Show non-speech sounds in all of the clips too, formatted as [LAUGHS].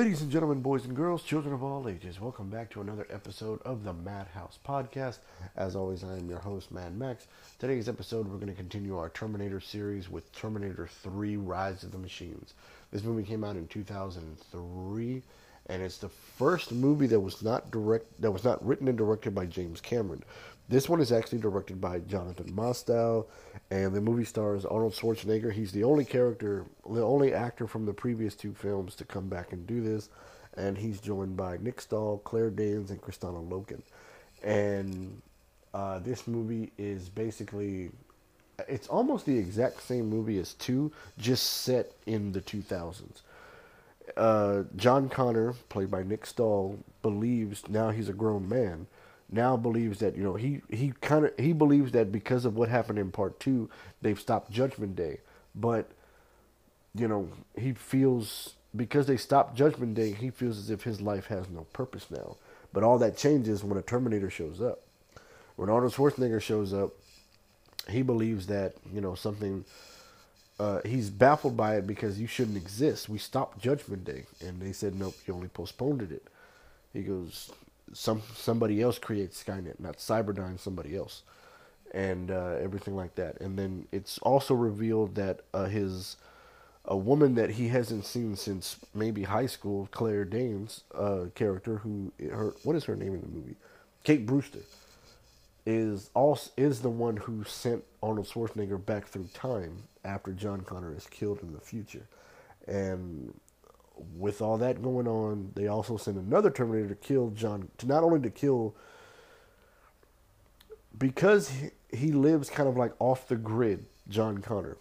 Ladies and gentlemen, boys and girls, children of all ages, welcome back to another episode of the Madhouse Podcast. As always, I am your host, Mad Max. Today's episode, we're going to continue our Terminator series with Terminator 3 Rise of the Machines. This movie came out in 2003, and it's the first movie that was not direct that was not written and directed by James Cameron. This one is actually directed by Jonathan Mostow, and the movie stars Arnold Schwarzenegger. He's the only character, the only actor from the previous two films to come back and do this, and he's joined by Nick Stahl, Claire Danes, and Kristanna Loken. And uh, this movie is basically, it's almost the exact same movie as two, just set in the 2000s. Uh, John Connor, played by Nick Stahl, believes now he's a grown man now believes that you know he he kind of he believes that because of what happened in part two they've stopped judgment day. But you know he feels because they stopped judgment day he feels as if his life has no purpose now. But all that changes when a terminator shows up. When arnold schwarzenegger shows up he believes that you know something uh, he's baffled by it because you shouldn't exist. We stopped judgment day. And they said nope you only postponed it. He goes some somebody else creates Skynet, not Cyberdyne, somebody else, and uh, everything like that. And then it's also revealed that uh, his a woman that he hasn't seen since maybe high school, Claire Danes' uh, character, who her what is her name in the movie, Kate Brewster, is also is the one who sent Arnold Schwarzenegger back through time after John Connor is killed in the future, and with all that going on, they also sent another Terminator to kill John, to not only to kill, because he, he lives kind of like off the grid, John Connor.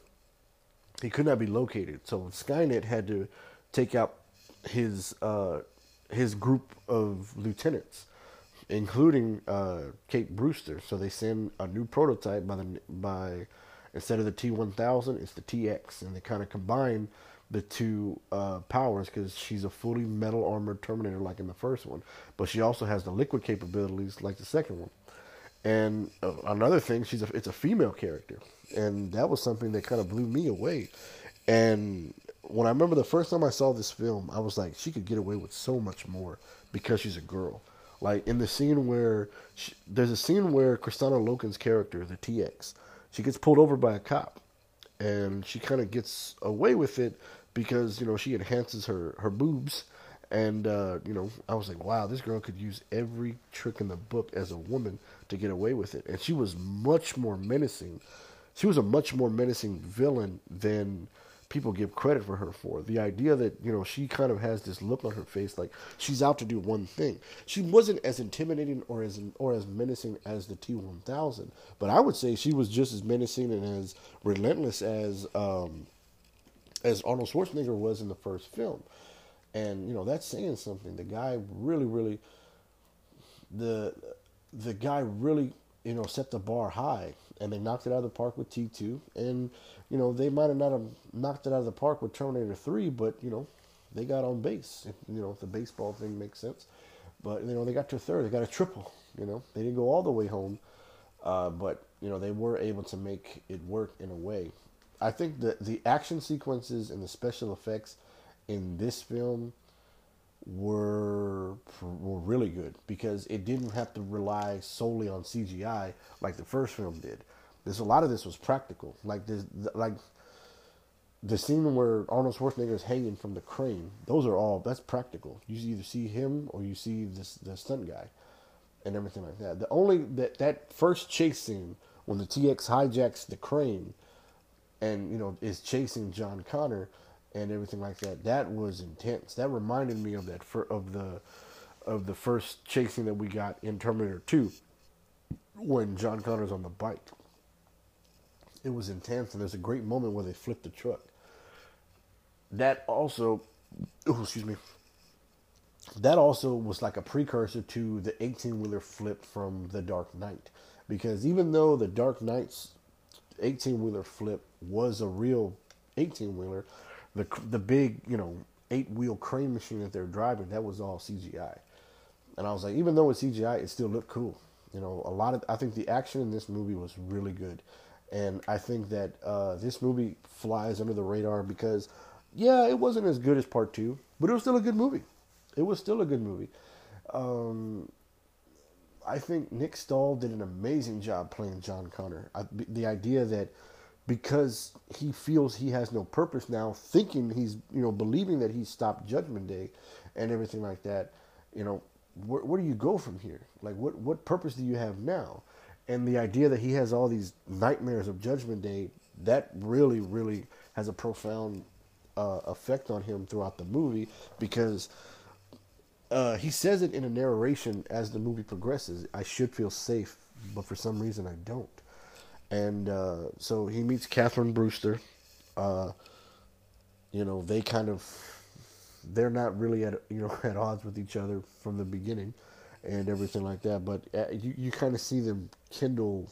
He could not be located, so Skynet had to take out his uh, his group of lieutenants, including uh, Kate Brewster. So they send a new prototype by the by instead of the T one thousand, it's the TX, and they kind of combine the two uh, powers because she's a fully metal armored Terminator like in the first one, but she also has the liquid capabilities like the second one. And uh, another thing, she's a, it's a female character, and that was something that kind of blew me away. And when I remember the first time I saw this film, I was like, she could get away with so much more because she's a girl. Like in the scene where she, there's a scene where Kristanna Loken's character, the TX, she gets pulled over by a cop, and she kind of gets away with it because you know she enhances her her boobs, and uh, you know I was like, wow, this girl could use every trick in the book as a woman to get away with it, and she was much more menacing. She was a much more menacing villain than people give credit for her for. The idea that, you know, she kind of has this look on her face like she's out to do one thing. She wasn't as intimidating or as or as menacing as the T1000, but I would say she was just as menacing and as relentless as um, as Arnold Schwarzenegger was in the first film. And you know that's saying something. The guy really, really, the the guy really, you know, set the bar high, and they knocked it out of the park with T two. And you know they might have not have knocked it out of the park with Terminator three, but you know they got on base. You know if the baseball thing makes sense. But you know they got to third. They got a triple. You know they didn't go all the way home, uh, but you know they were able to make it work in a way. I think the the action sequences and the special effects in this film were were really good because it didn't have to rely solely on CGI like the first film did. There's a lot of this was practical, like this, like the scene where Arnold Schwarzenegger is hanging from the crane. Those are all that's practical. You either see him or you see this the stunt guy, and everything like that. The only that that first chase scene when the TX hijacks the crane and you know is chasing John Connor and everything like that. That was intense. That reminded me of that of the of the first chasing that we got in Terminator 2 when John Connor's on the bike. It was intense and there's a great moment where they flip the truck. That also oh, excuse me. That also was like a precursor to the 18 wheeler flip from The Dark Knight. Because even though The Dark Knight's 18 wheeler flip was a real 18 wheeler. The the big you know eight wheel crane machine that they're driving that was all CGI, and I was like, even though it's CGI, it still looked cool. You know, a lot of I think the action in this movie was really good, and I think that uh, this movie flies under the radar because yeah, it wasn't as good as part two, but it was still a good movie. It was still a good movie. Um, I think Nick Stahl did an amazing job playing John Connor. I, the idea that because he feels he has no purpose now, thinking he's you know believing that he's stopped Judgment Day, and everything like that, you know, where, where do you go from here? Like, what what purpose do you have now? And the idea that he has all these nightmares of Judgment Day, that really, really has a profound uh, effect on him throughout the movie because uh, he says it in a narration as the movie progresses. I should feel safe, but for some reason I don't. And uh, so he meets Catherine Brewster. Uh, you know, they kind of they're not really at you know [LAUGHS] at odds with each other from the beginning, and everything like that. But uh, you you kind of see them kindle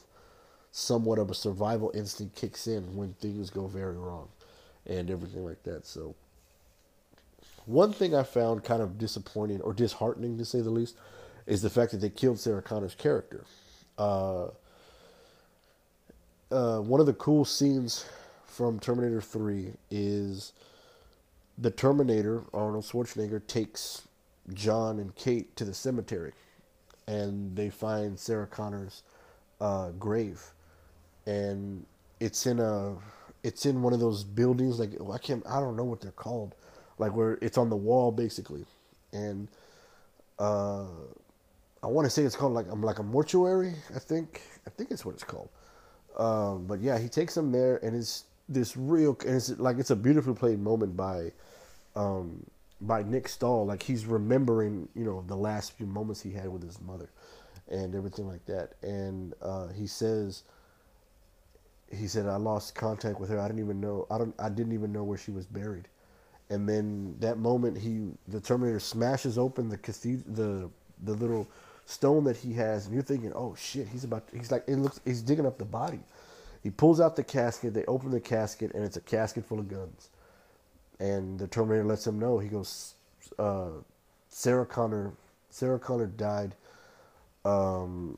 somewhat of a survival instinct kicks in when things go very wrong, and everything like that. So one thing I found kind of disappointing or disheartening to say the least is the fact that they killed Sarah Connor's character. Uh, uh, one of the cool scenes from Terminator 3 is the Terminator, Arnold Schwarzenegger, takes John and Kate to the cemetery and they find Sarah Connor's uh, grave. And it's in a it's in one of those buildings like I can't I don't know what they're called like where it's on the wall basically, and uh, I want to say it's called like I'm like a mortuary. I think I think it's what it's called. Um, but yeah, he takes him there, and it's this real and it's like it's a beautifully played moment by um, by Nick Stahl. Like he's remembering, you know, the last few moments he had with his mother and everything like that. And uh, he says, he said, I lost contact with her. I didn't even know. I don't. I didn't even know where she was buried and then that moment he the Terminator smashes open the cathedral the the little stone that he has and you're thinking oh shit he's about to, he's like it looks he's digging up the body. He pulls out the casket they open the casket and it's a casket full of guns. And the Terminator lets him know he goes uh, Sarah Connor Sarah Connor died um,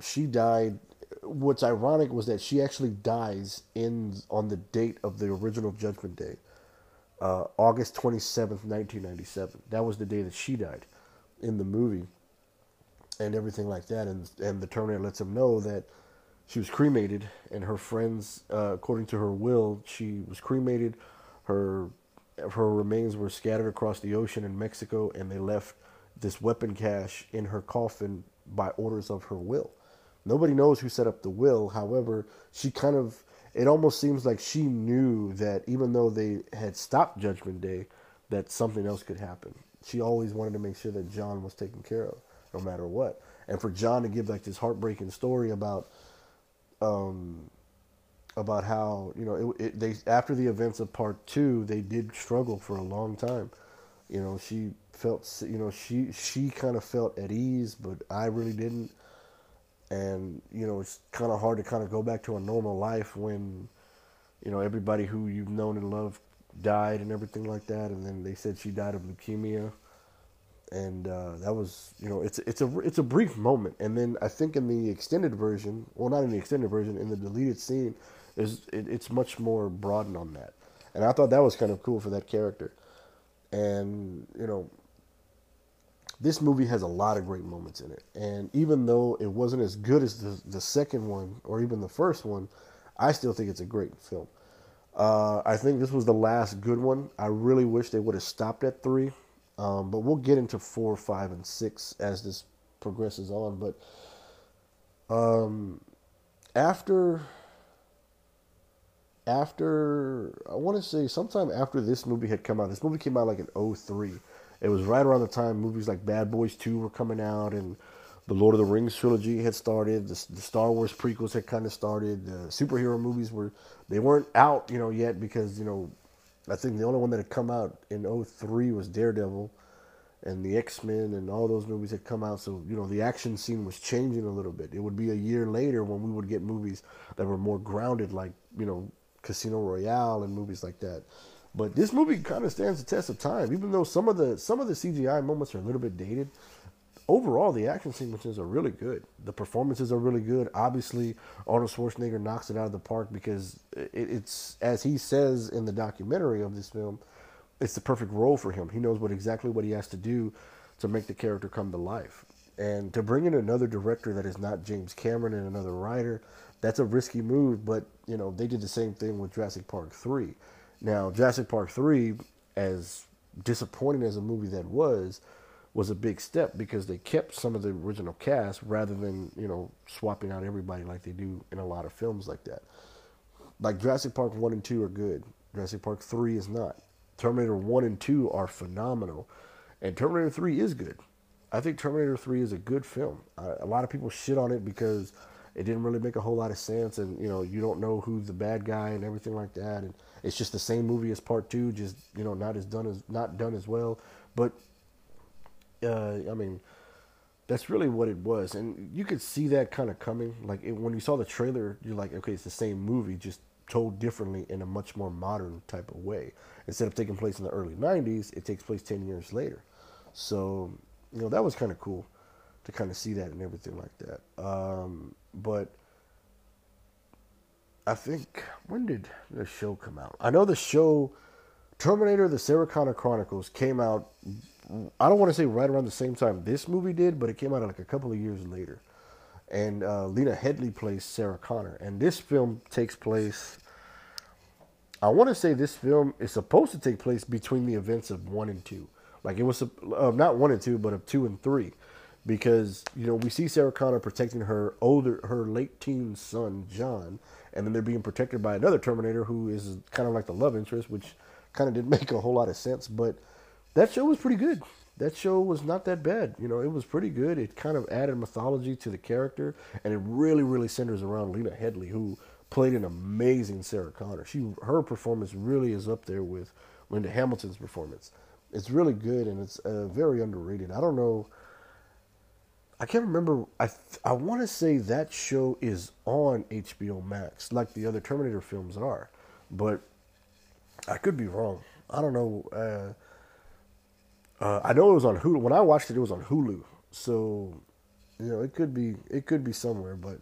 she died what's ironic was that she actually dies in on the date of the original judgment day uh, August 27th, 1997. That was the day that she died in the movie and everything like that. And, and the Terminator lets him know that she was cremated and her friends, uh, according to her will, she was cremated. Her, her remains were scattered across the ocean in Mexico and they left this weapon cache in her coffin by orders of her will. Nobody knows who set up the will. However, she kind of it almost seems like she knew that even though they had stopped Judgment Day, that something else could happen. She always wanted to make sure that John was taken care of, no matter what. And for John to give like this heartbreaking story about, um, about how you know it, it, they after the events of part two, they did struggle for a long time. You know, she felt you know she she kind of felt at ease, but I really didn't and you know it's kind of hard to kind of go back to a normal life when you know everybody who you've known and loved died and everything like that and then they said she died of leukemia. And uh, that was you know it's it's a it's a brief moment. And then I think in the extended version well not in the extended version in the deleted scene is it, it's much more broadened on that. And I thought that was kind of cool for that character. And you know this movie has a lot of great moments in it. And even though it wasn't as good as the, the second one or even the first one, I still think it's a great film. Uh, I think this was the last good one. I really wish they would have stopped at three. Um, but we'll get into four, five, and six as this progresses on. But um, after after I want to say sometime after this movie had come out, this movie came out like in 03 it was right around the time movies like Bad Boys 2 were coming out and the Lord of the Rings trilogy had started. The, the Star Wars prequels had kind of started. The superhero movies were, they weren't out, you know, yet because, you know, I think the only one that had come out in 03 was Daredevil and the X-Men and all those movies had come out. So, you know, the action scene was changing a little bit. It would be a year later when we would get movies that were more grounded like, you know, Casino Royale and movies like that. But this movie kind of stands the test of time, even though some of the some of the CGI moments are a little bit dated. overall, the action sequences are really good. The performances are really good. Obviously, Arnold Schwarzenegger knocks it out of the park because it, it's, as he says in the documentary of this film, it's the perfect role for him. He knows what exactly what he has to do to make the character come to life. And to bring in another director that is not James Cameron and another writer, that's a risky move. But you know they did the same thing with Jurassic Park three. Now Jurassic Park three, as disappointing as a movie that was, was a big step because they kept some of the original cast rather than you know swapping out everybody like they do in a lot of films like that. Like Jurassic Park one and two are good. Jurassic Park three is not. Terminator one and two are phenomenal, and Terminator three is good. I think Terminator three is a good film. A lot of people shit on it because it didn't really make a whole lot of sense, and you know you don't know who's the bad guy and everything like that, and it's just the same movie as part two, just you know not as done as not done as well. But uh, I mean, that's really what it was, and you could see that kind of coming. Like it, when you saw the trailer, you're like, okay, it's the same movie, just told differently in a much more modern type of way. Instead of taking place in the early '90s, it takes place ten years later. So you know that was kind of cool to kind of see that and everything like that. Um, but I think when did the show come out? I know the show Terminator: The Sarah Connor Chronicles came out I don't want to say right around the same time this movie did, but it came out like a couple of years later. And uh, Lena Headey plays Sarah Connor. And this film takes place. I want to say this film is supposed to take place between the events of one and two. Like it was uh, not one and two, but of two and three, because you know we see Sarah Connor protecting her older, her late teen son John, and then they're being protected by another Terminator who is kind of like the love interest, which kind of didn't [LAUGHS] make a whole lot of sense. But that show was pretty good. That show was not that bad. You know, it was pretty good. It kind of added mythology to the character, and it really, really centers around Lena Headey, who played an amazing Sarah Connor. She, her performance really is up there with Linda Hamilton's performance. It's really good, and it's uh, very underrated. I don't know. I can't remember. I I want to say that show is on HBO Max, like the other Terminator films are, but I could be wrong. I don't know. Uh, uh, I know it was on Hulu. When I watched it, it was on Hulu. So, you know, it could be it could be somewhere. But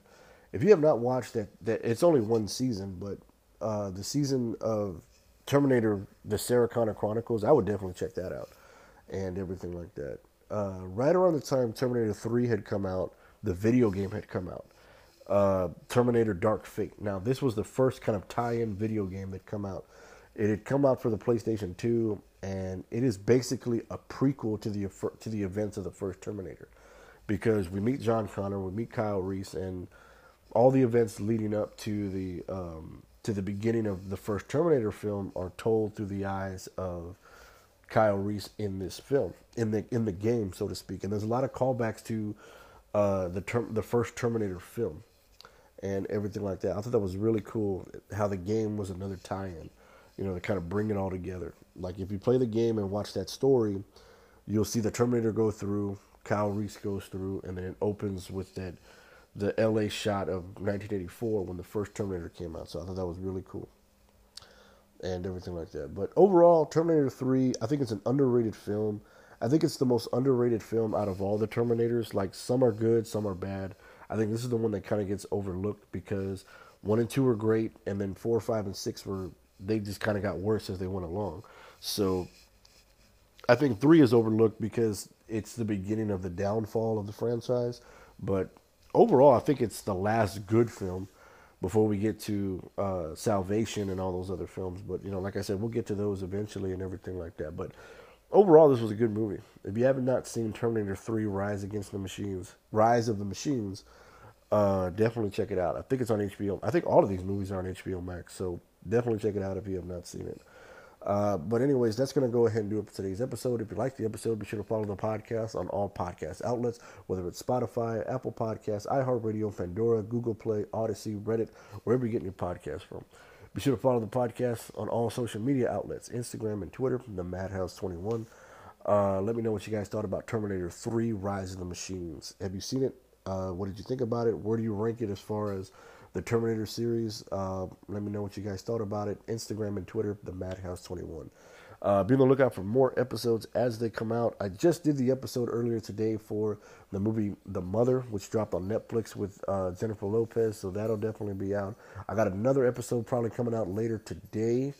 if you have not watched that, that it's only one season. But uh, the season of Terminator: The Sarah Connor Chronicles, I would definitely check that out and everything like that. Uh, right around the time Terminator 3 had come out, the video game had come out. Uh, Terminator Dark Fate. Now, this was the first kind of tie in video game that come out. It had come out for the PlayStation 2 and it is basically a prequel to the to the events of the first Terminator, because we meet John Connor, we meet Kyle Reese, and all the events leading up to the um, to the beginning of the first Terminator film are told through the eyes of Kyle Reese in this film, in the in the game, so to speak. And there's a lot of callbacks to uh, the term, the first Terminator film, and everything like that. I thought that was really cool. How the game was another tie-in you know, to kind of bring it all together. Like if you play the game and watch that story, you'll see the Terminator go through, Kyle Reese goes through, and then it opens with that the LA shot of 1984 when the first Terminator came out. So I thought that was really cool. And everything like that. But overall, Terminator 3, I think it's an underrated film. I think it's the most underrated film out of all the Terminators. Like some are good, some are bad. I think this is the one that kind of gets overlooked because one and two were great, and then four, five, and six were they just kind of got worse as they went along. So I think three is overlooked because it's the beginning of the downfall of the franchise. But overall, I think it's the last good film before we get to uh, Salvation and all those other films. But you know, like I said, we'll get to those eventually and everything like that. But overall, this was a good movie. If you haven't not seen Terminator Three: Rise Against the Machines, Rise of the Machines, uh, definitely check it out. I think it's on HBO. I think all of these movies are on HBO Max. So Definitely check it out if you have not seen it. Uh, but anyways, that's going to go ahead and do it for today's episode. If you like the episode, be sure to follow the podcast on all podcast outlets, whether it's Spotify, Apple Podcasts, iHeartRadio, Pandora, Google Play, Odyssey, Reddit, wherever you're getting your podcast from. Be sure to follow the podcast on all social media outlets, Instagram and Twitter, the Madhouse21. Uh, let me know what you guys thought about Terminator 3 Rise of the Machines. Have you seen it? Uh, what did you think about it? Where do you rank it as far as the Terminator series. Uh, let me know what you guys thought about it. Instagram and Twitter, the Madhouse21. Uh, be on the lookout for more episodes as they come out. I just did the episode earlier today for the movie The Mother, which dropped on Netflix with uh, Jennifer Lopez, so that'll definitely be out. I got another episode probably coming out later today.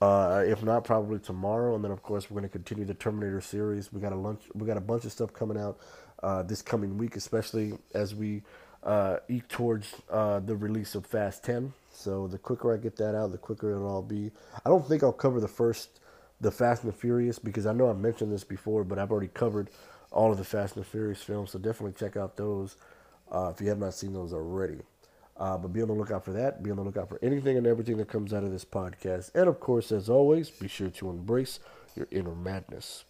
Uh, if not, probably tomorrow, and then of course we're going to continue the Terminator series. We got a lunch, we got a bunch of stuff coming out uh, this coming week, especially as we uh, towards uh, the release of Fast Ten. So the quicker I get that out, the quicker it'll all be. I don't think I'll cover the first, the Fast and the Furious, because I know I mentioned this before, but I've already covered all of the Fast and the Furious films. So definitely check out those uh, if you have not seen those already. Uh, but be on the lookout for that. Be on the lookout for anything and everything that comes out of this podcast. And of course, as always, be sure to embrace your inner madness.